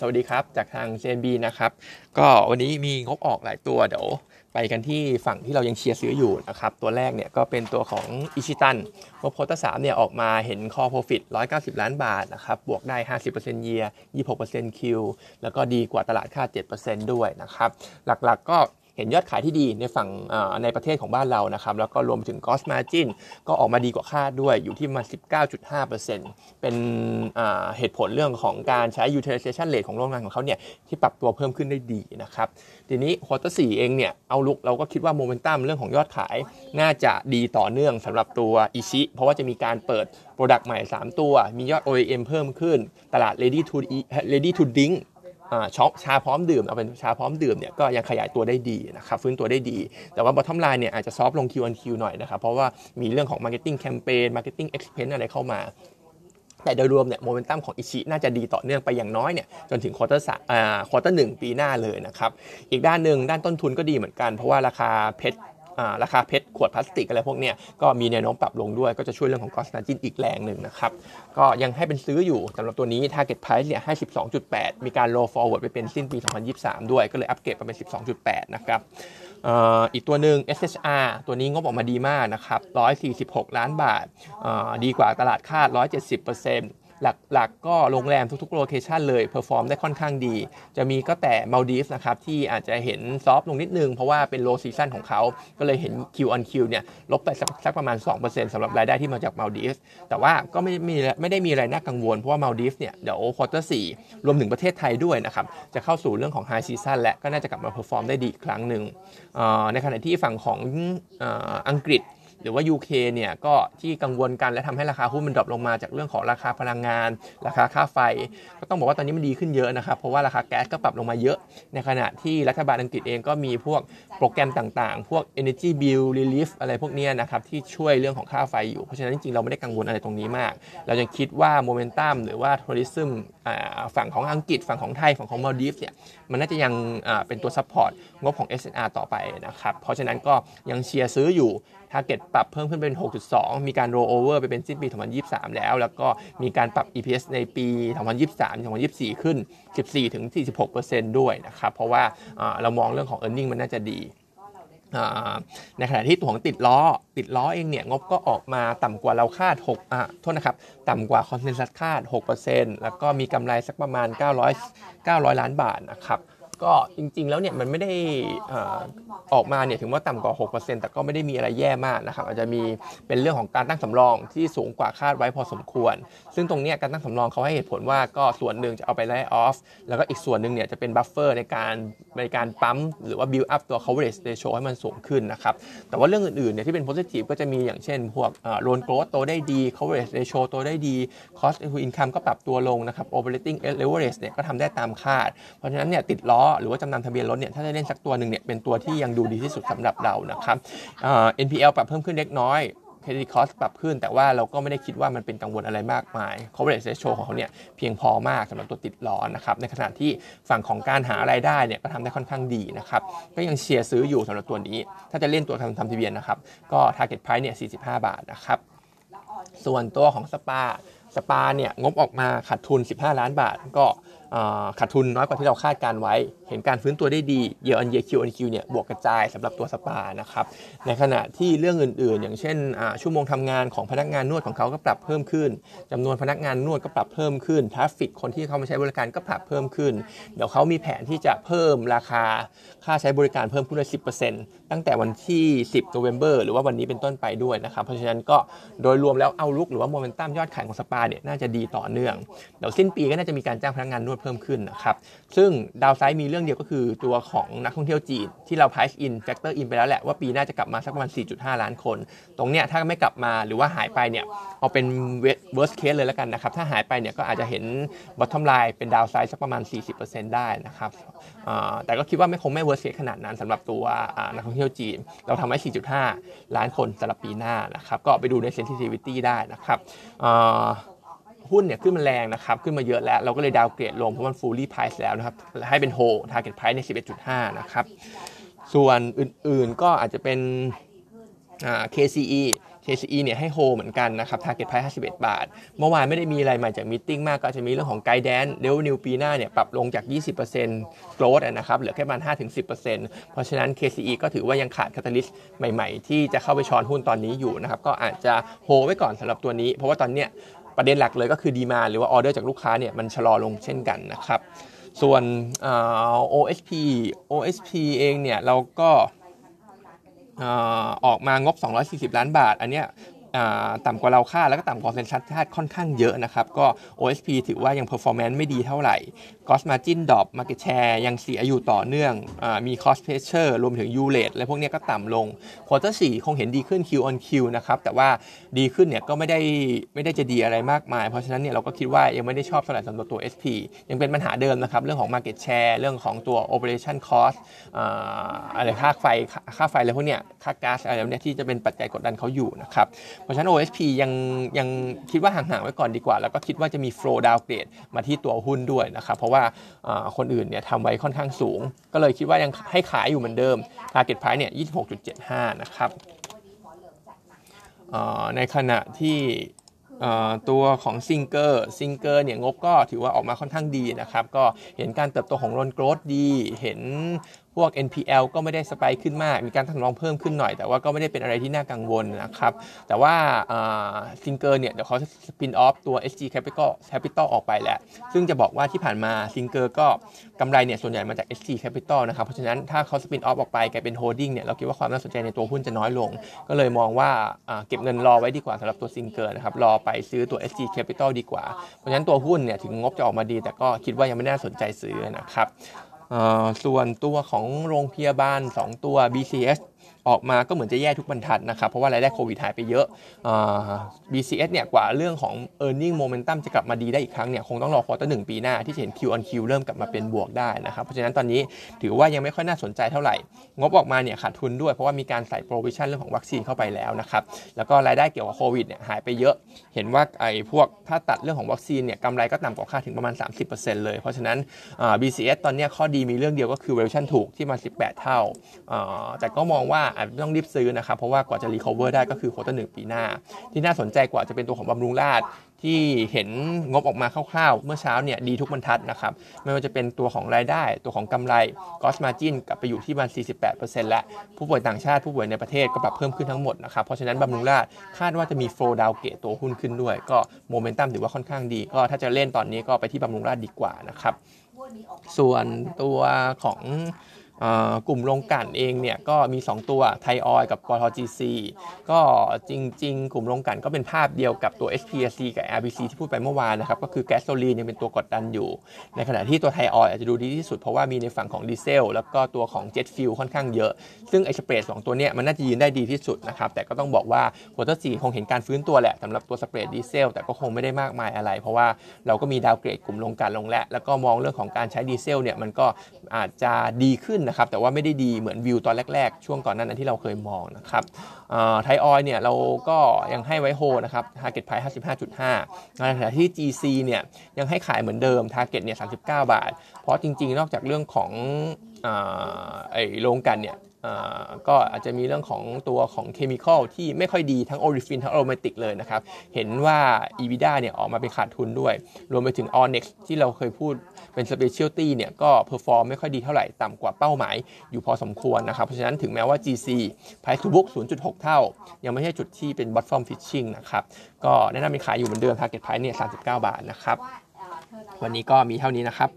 สวัสดีครับ จากทาง CNB นะครับ ก็วันนี้มีงบออกหลายตัวเดี๋ยวไปกันที่ฝั่งที่เรายังเชียร์ซื้ออยู่นะครับ ตัวแรกเนี่ยก็เป็นตัวของอิชิตันงบโพตสามเนี่ยออกมาเห็นคอโปรฟิต 190 ล้านบาทนะครับ บวกได้ 50%เยียร์ 26%คิว แล้วก็ดีกว่าตลาดคาด 7%ด้วยนะครับ หลักๆก็ เห็นยอดขายที่ดีในฝั่งในประเทศของบ้านเรานะครับแล้วก็รวมถึง cost margin ก็ออกมาดีกว่าคาดด้วยอยู่ที่มา19.5%เป็นเหตุผลเรื่องของการใช้ utilization rate ของโรงงานของเขาเนี่ยที่ปรับตัวเพิ่มขึ้นได้ดีนะครับทีนี้ quarter สี่เองเนี่ย outlook เราก็คิดว่าโมเมนตัมเรื่องของยอดขายน่าจะดีต่อเนื่องสำหรับตัว ICHI เพราะว่าจะมีการเปิด product ใหม่ 3 ตัว มียอด OEM เพิ่มขึ้น ตลาด ready to ready to drink ช็อชาพร้อมดื่มเอาเป็นชาพร้อมดื่มเนี่ยก็ยังขยายตัวได้ดีนะครับฟื้นตัวได้ดี แต่ว่า bottom line เนี่ยอาจจะซอฟลง Q1Q หน่อยนะครับเพราะว่ามีเรื่องของ Marketing Campaign Marketing Expense อะไรเข้ามาแต่โดยรวมเนี่ยโมเมนตัมของ ICHI น่าจะดีต่อเนื่องไปอย่างน้อยเนี่ยจนถึง quarter สอ่า quarter หนึ่งปีหน้าเลยนะครับ อีกด้านหนึ่งด้านต้นทุนก็ดีเหมือนกัน เพราะว่าราคาเพชร ราคาเพชรขวดพลาสติกอะไรพวกนี้ก็มีแนวโน้มปรับลงด้วยก็จะช่วยเรื่องของ gross margin อีกแรงหนึ่งนะครับ ก็ยังให้เป็นซื้ออยู่สำหรับตัวนี้ target price เนี่ยให้12.8 มีการ roll forward ไปเป็นสิ้นปี 2023 ด้วยก็เลยอัปเกรดมาเป็น 12.8 นะครับอีกตัวหนึ่ง SHR ตัวนี้งบออกมาดีมากนะครับ146 ล้านบาท ดีกว่าตลาดคาด 170% หลักๆก็โรงแรมทุกๆ location เลย perform ได้ค่อนข้างดี จะมีก็แต่มัลดีฟส์นะครับ ที่อาจจะเห็น soft ลงนิดนึง เพราะว่าเป็น low season ของเขา ก็เลยเห็น Q on Q เนี่ย ลบไปสักประมาณ 2%สำหรับรายได้ที่มาจากมัลดีฟส์แต่ว่าก็ไม่มีไม่ได้มีอะไรน่ากังวล เพราะว่ามัลดีฟส์เนี่ยเดี๋ยว quarter สรวมถึงประเทศไทยด้วยนะครับ จะเข้าสู่เรื่องของ high season และก็น่าจะกลับมา perform ได้ดีอีกครั้งหนึ่งในขณะที่ฝั่งของอังกฤษ หรือว่า UK เนี่ยก็ที่กังวลกันและทำให้ราคาหุ้นมัน drop ลงมาจากเรื่องของราคาพลังงาน ราคาค่าไฟ ก็ต้องบอกว่าตอนนี้มันดีขึ้นเยอะนะครับ เพราะว่าราคาแก๊สก็ปรับลงมาเยอะ ในขณะที่รัฐบาลอังกฤษเองก็มีพวกโปรแกรมต่างๆ พวก energy bill relief อะไรพวกนี้นะครับที่ช่วยเรื่องของค่าไฟอยู่ เพราะฉะนั้นจริงๆเราไม่ได้กังวลอะไรตรงนี้มาก เรายังคิดว่าโมเมนตัมหรือว่า tourism ฝั่งของอังกฤษฝั่งของไทยฝั่งของมัลดีฟส์เนี่ยมันน่าจะยังเป็นตัว support งบของ SHR ต่อไปนะครับเพราะฉะนั้นก็ยังเชียร์ซื้ออยู่ target ปรับเพิ่มขึ้นเป็น 6.2 มีการ roll over ไปเป็นสิ้นปี 2023 แล้ว แล้วก็มีการปรับ EPS ในปี 2023 2024 ขึ้น 14-46%ด้วยนะครับ เพราะว่าเรามองเรื่องของ e a r n i n g มันน่าจะดีในขณะที่ตัวของติดล้อ ติดล้อเองเนี่ย งบก็ออกมาต่ำกว่าเราคาด6อะโทษนะครับ ต่ำกว่า consensus คาด 6%แล้วก็มีกำไรสักประมาณ 900 900 ล้านบาทนะครับ ก็จริงๆ แล้วเนี่ยมันไม่ได้ออกมาเนี่ยถึงว่าต่ำกว่า 6%แต่ก็ไม่ได้มีอะไรแย่มากนะครับอาจจะมีเป็นเรื่องของการตั้งสำรองที่สูงกว่าคาดไว้พอสมควร ซึ่งตรงนี้การตั้งสำรองเขาให้เหตุผลว่าก็ส่วนหนึ่งจะเอาไป write off แล้วก็อีกส่วนหนึ่งเนี่ยจะเป็น buffer ในการในการปั๊มหรือว่า build up ตัว coverage ratio ให้มันสูงขึ้นนะครับแต่ว่าเรื่องอื่นๆเนี่ยที่เป็น positive ก็จะมีอย่างเช่น พวก loan growth โตได้ดี coverage ratio โตได้ดี cost to income ก็ปรับตัวลงนะครับ operating leverage เนี่ยก็ทำได้ตามคาด เพราะฉะนั้นเนี่ยติดล้อหรือว่าจำนำทะเบียนรถเนี่ยถ้าได้เล่นสักตัวหนึ่งเนี่ยเป็นตัวที่ยังดูดีที่สุดสำหรับเรานะครับ NPL ปรับเพิ่มขึ้นเล็กน้อยเครดิตคอสปรับขึ้น แต่ว่าเราก็ไม่ได้คิดว่ามันเป็นกังวลอะไรมากมาย coverage ratio ของเขาเนี่ยเพียงพอมากสำหรับตัวติดล้อนะครับ ในขณะที่ฝั่งของการหารายได้เนี่ยก็ทำได้ค่อนข้างดีนะครับ ก็ยังเชียร์ซื้ออยู่สำหรับตัวนี้ ถ้าจะเล่นตัวจำนำทะเบียนนะครับ ก็ target price เนี่ย45 บาทนะครับ ส่วนตัวของสปา สปาเนี่ยงบออกมาขาดทุน 15 ล้านบาท ก็ขาดทุนน้อยกว่าที่เราคาดการณ์ไว้ เห็นการฟื้นตัวได้ดี Y on Y Q on Q เนี่ยบวกกระจายสำหรับตัวสปานะครับ ในขณะที่เรื่องอื่นๆ อย่างเช่น ชั่วโมงทำงานของพนักงานนวดของเขาก็ปรับเพิ่มขึ้นจำนวนพนักงานนวดก็ปรับเพิ่มขึ้น traffic คนที่เข้ามาใช้บริการก็ปรับเพิ่มขึ้น เดี๋ยวเขามีแผนที่จะเพิ่มราคาค่าใช้บริการเพิ่มขึ้นได้สิตั้งแต่วันที่ 10 n o v e m b หรือว่าวันนี้เป็นต้นไปด้วยนะครับ เพราะฉะนั้นก็โดยรวมแล้ว outlook หรือว่าโมเมนตัมยอดขายของสปาเนี่ยน่าจะดีต่อเนื่องเดี๋ยวสิ้นปีก็น่าจะมีการจ้างพนักงานนวดเพิ่มขึ้นนะครับซึ่ง downside มีเรื่องเดียวก็คือตัวของนักท่องเที่ยวจีนที่เรา price in factor in ไปแล้วแหละว่าปีหน้าจะกลับมาสักประมาณ 4.5 ล้านคน ตรงเนี้ยถ้าไม่กลับมาหรือว่าหายไปเนี่ยเอาเป็น worst case เลยแล้วกันนะครับถ้าหายไปเนี่ยก็อาจจะเห็น bottom line เป็นดาวไซด์สักประมาณ 40%ได้นะครับแต่ก็คิดว่าไม่คงไม่ worst case ขนาดนั้นสำหรับตัวนักท่องเที่ยวจีน เราทำไว้ 4.5 ล้านคนสำหรับปีหน้านะครับก็ไปดูใน sensitivity ได้นะครับ หุ้นเนี่ยขึ้นมาแรงนะครับ ขึ้นมาเยอะแล้ว เราก็เลยดาวเกรดลงเพราะมัน fully price แล้วนะครับ ให้เป็น whole target price ใน 11.5 นะครับ ส่วนอื่นๆก็อาจจะเป็น KCE KCE เนี่ยให้โฮเหมือนกันนะครับ target price 51 บาท เมื่อวานไม่ได้มีอะไรใหม่จาก meeting มากก็จะมีเรื่องของ guidance revenue ปีหน้าเนี่ยปรับลงจาก 20% growth นะครับ เหลือแค่ประมาณ 5-10%เพราะฉะนั้น KCE ก็ถือว่ายังขาด catalyst ใหม่ๆ ที่จะเข้าไปช้อนหุ้นตอนนี้อยู่นะครับ ก็อาจจะโฮไว้ก่อนสำหรับตัวนี้ เพราะว่าตอนเนี้ย ประเด็นหลักเลยก็คือ demand หรือว่าออเดอร์จากลูกค้าเนี่ยมันชะลอลงเช่นกันนะครับ ส่วน OSP OSP เองเนี่ยเราก็ออกมางบ 240 ล้านบาท อันเนี้ย ต่ำกว่าเราค่าแล้วก็ต่ำกว่าเซ็นซัสคาดค่อนข้างเยอะนะครับ ก็ OSP ถือว่ายัง performance ไม่ดีเท่าไหร่ Gross Margin ดอป Market Share ยังเสียอยู่ต่อเนื่องอมี Cost Pressure รวมถึง U rate และพวกนี้ก็ต่ำลง Quarter 4 คงเห็นดีขึ้น Q on Q นะครับ แต่ว่าดีขึ้นเนี่ยก็ไม่ได้ไม่ได้จะดีอะไรมากมาย เพราะฉะนั้นเนี่ยเราก็คิดว่ายังไม่ได้ชอบเท่าไหร่สำหรับตัว SP ยังเป็นปัญหาเดิมนะครับเรื่องของ Market Share เรื่องของตัว Operation Cost อะไรค่าไฟค่าไฟอะไรพวกเนี้ยค่าก๊าซอะไรพวกนี้ที่จะเป็นปัจจัยกดดันเขาอยู่นะครับเพราะฉะนั้น OSP ยังยังคิดว่าห่างๆไว้ก่อนดีกว่า แล้วก็คิดว่าจะมี flow downgrade มาที่ตัวหุ้นด้วยนะครับ เพราะว่าคนอื่นเนี่ยทำไว้ค่อนข้างสูง ก็เลยคิดว่ายังให้ขายอยู่เหมือนเดิม target price เนี่ย 26.75 นะครับในขณะที่ตัวของซิงเกอร์ซิงเกอร์เนี่ยงบก็ถือว่าออกมาค่อนข้างดีนะครับ ก็เห็นการเติบโตของ loan growth ดี เห็น พวก NPL ก็ไม่ได้ spike ขึ้นมาก มีการสำรองเพิ่มขึ้นหน่อย แต่ว่าก็ไม่ได้เป็นอะไรที่น่ากังวลนะครับ แต่ว่าซิงเกอร์เนี่ย เดี๋ยวเขา spin off ตัว SG Capital Capital ออกไปแล้ว ซึ่งจะบอกว่าที่ผ่านมาซิงเกอร์ก็กำไรเนี่ย ส่วนใหญ่มาจาก SG Capital นะครับ เพราะฉะนั้นถ้าเขา spin off ออกไปกลายเป็น holding เนี่ย เราคิดว่าความน่าสนใจในตัวหุ้นจะน้อยลง ก็เลยมองว่าเก็บเงินรอไว้ดีกว่าสำหรับตัวซิงเกอร์นะครับ รอไปซื้อตัว SG Capital ดีกว่า เพราะฉะนั้นตัวหุ้นเนี่ยถึงงบจะออกมาดี แต่ก็คิดว่ายังไม่น่าสนใจซื้อนะครับ ส่วนตัวของโรงพยาบาล 2 ตัว BCS ออกมาก็เหมือนจะแย่ทุกบรรทัดนะครับ เพราะว่ารายได้โควิดหายไปเยอะ BCS เนี่ยกว่าเรื่องของ e a r n i n g momentum จะกลับมาดีได้อีกครั้งเนี่ยคงต้องรอ quarter หนึ่งปีหน้าที่จะเห็น Q on Q เริ่มกลับมาเป็นบวกได้นะครับ เพราะฉะนั้นตอนนี้ถือว่ายังไม่ค่อยน่าสนใจเท่าไหร่ งบออกมาเนี่ยขาดทุนด้วยเพราะว่ามีการใส่ provision เรื่องของวัคซีนเข้าไปแล้วนะครับแล้วก็รายได้เกี่ยวกับโควิดเนี่ยหายไปเยอะ เห็นว่าไอ้พวกถ้าตัดเรื่องของวัคซีนเนี่ยกำไรก็ต่ำกว่าคาดถึงประมาณ 30%เลย เพราะฉะนั้น BCS ตอนนี้ข้อดีมีเรื่องเดียวก็คือ valuation ถูกที่มา 18 เท่าแต่ก็มองว่าอาจจะต้องรีบซื้อนะครับ เพราะว่ากว่าจะ recover ได้ก็คือ quarter หนึ่งปีหน้า ที่น่าสนใจกว่าจะเป็นตัวของบำรุงราษฎร์ที่เห็นงบออกมาคร่าวๆ เมื่อเช้าเนี่ยดีทุกบรรทัดนะครับ ไม่ว่าจะเป็นตัวของรายได้ตัวของกำไรกอสมาจินกลับไปอยู่ที่ประมาณ 48%แล้ว ผู้ป่วยต่างชาติผู้ป่วยในประเทศก็ปรับเพิ่มขึ้นทั้งหมดนะครับ เพราะฉะนั้นบำรุงราชคาดว่าจะมีโฟลดาวเกตตัวหุ้นขึ้นด้วย ก็โมเมนตัมถือว่าค่อนข้างดี ก็ถ้าจะเล่นตอนนี้ก็ไปที่บำรุงราชดีกว่านะครับส่วนตัวของ กลุ่มโรงกลั่นเองเนี่ยก็มี 2 ตัวไทยออยกับปตท GC ก็จริง ๆ กลุ่มโรงกลั่นก็เป็นภาพเดียวกับตัว SPC กับ RBC ที่พูดไปเมื่อวานนะครับ ก็คือแก๊สโซลีนยังเป็นตัวกดดันอยู่ ในขณะที่ตัวไทยออยล์อาจจะดูดีที่สุดเพราะว่ามีในฝั่งของดีเซลแล้วก็ตัวของ jet fuel ค่อนข้างเยอะ ซึ่งไอ้ spread สองตัวเนี้ยมันน่าจะยืนได้ดีที่สุดนะครับ แต่ก็ต้องบอกว่า quarter สี่คงเห็นการฟื้นตัวแหละสำหรับตัว spread ดีเซลแต่ก็คงไม่ได้มากมายอะไร เพราะว่าเราก็มี downgrade กลุ่มโรงกลั่นลงแล้วแล้วก็มองเรื่องของการใช้ดีเซลเนี่ยมันก็อาจจะดีขึ้นนะครับแต่ว่าไม่ได้ดีเหมือนวิวตอนแรกๆ ช่วงก่อนนั้นที่เราเคยมองนะครับไทยออยล์เนี่ยเราก็ยังให้ไว้โฮนะครับ target price 55.5ในขณะที่ GC เนี่ยยังให้ขายเหมือนเดิม target เนี่ย39 บาท เพราะจริงๆ นอกจากเรื่องของไอ้โรงกลั่นเนี่ยก็อาจจะมีเรื่องของตัวของ chemical ที่ไม่ค่อยดีทั้ง olefin ทั้ง aromatic เลยนะครับ เห็นว่า EBITDA เนี่ยออกมาเป็นขาดทุนด้วย รวมไปถึง o n e x ที่เราเคยพูด เป็น Specialty เนี่ยก็ perform ไม่ค่อยดีเท่าไหร่ ต่ำกว่าเป้าหมายอยู่พอสมควรนะครับ เพราะฉะนั้นถึงแม้ว่า GC price to book 0.6 เท่า ยังไม่ใช่จุดที่เป็น bottom fishing นะครับ ก็แนะนำมีขายอยู่เหมือนเดิม target price เนี่ย39 บาทนะครับ วันนี้ก็มีเท่านี้นะครับ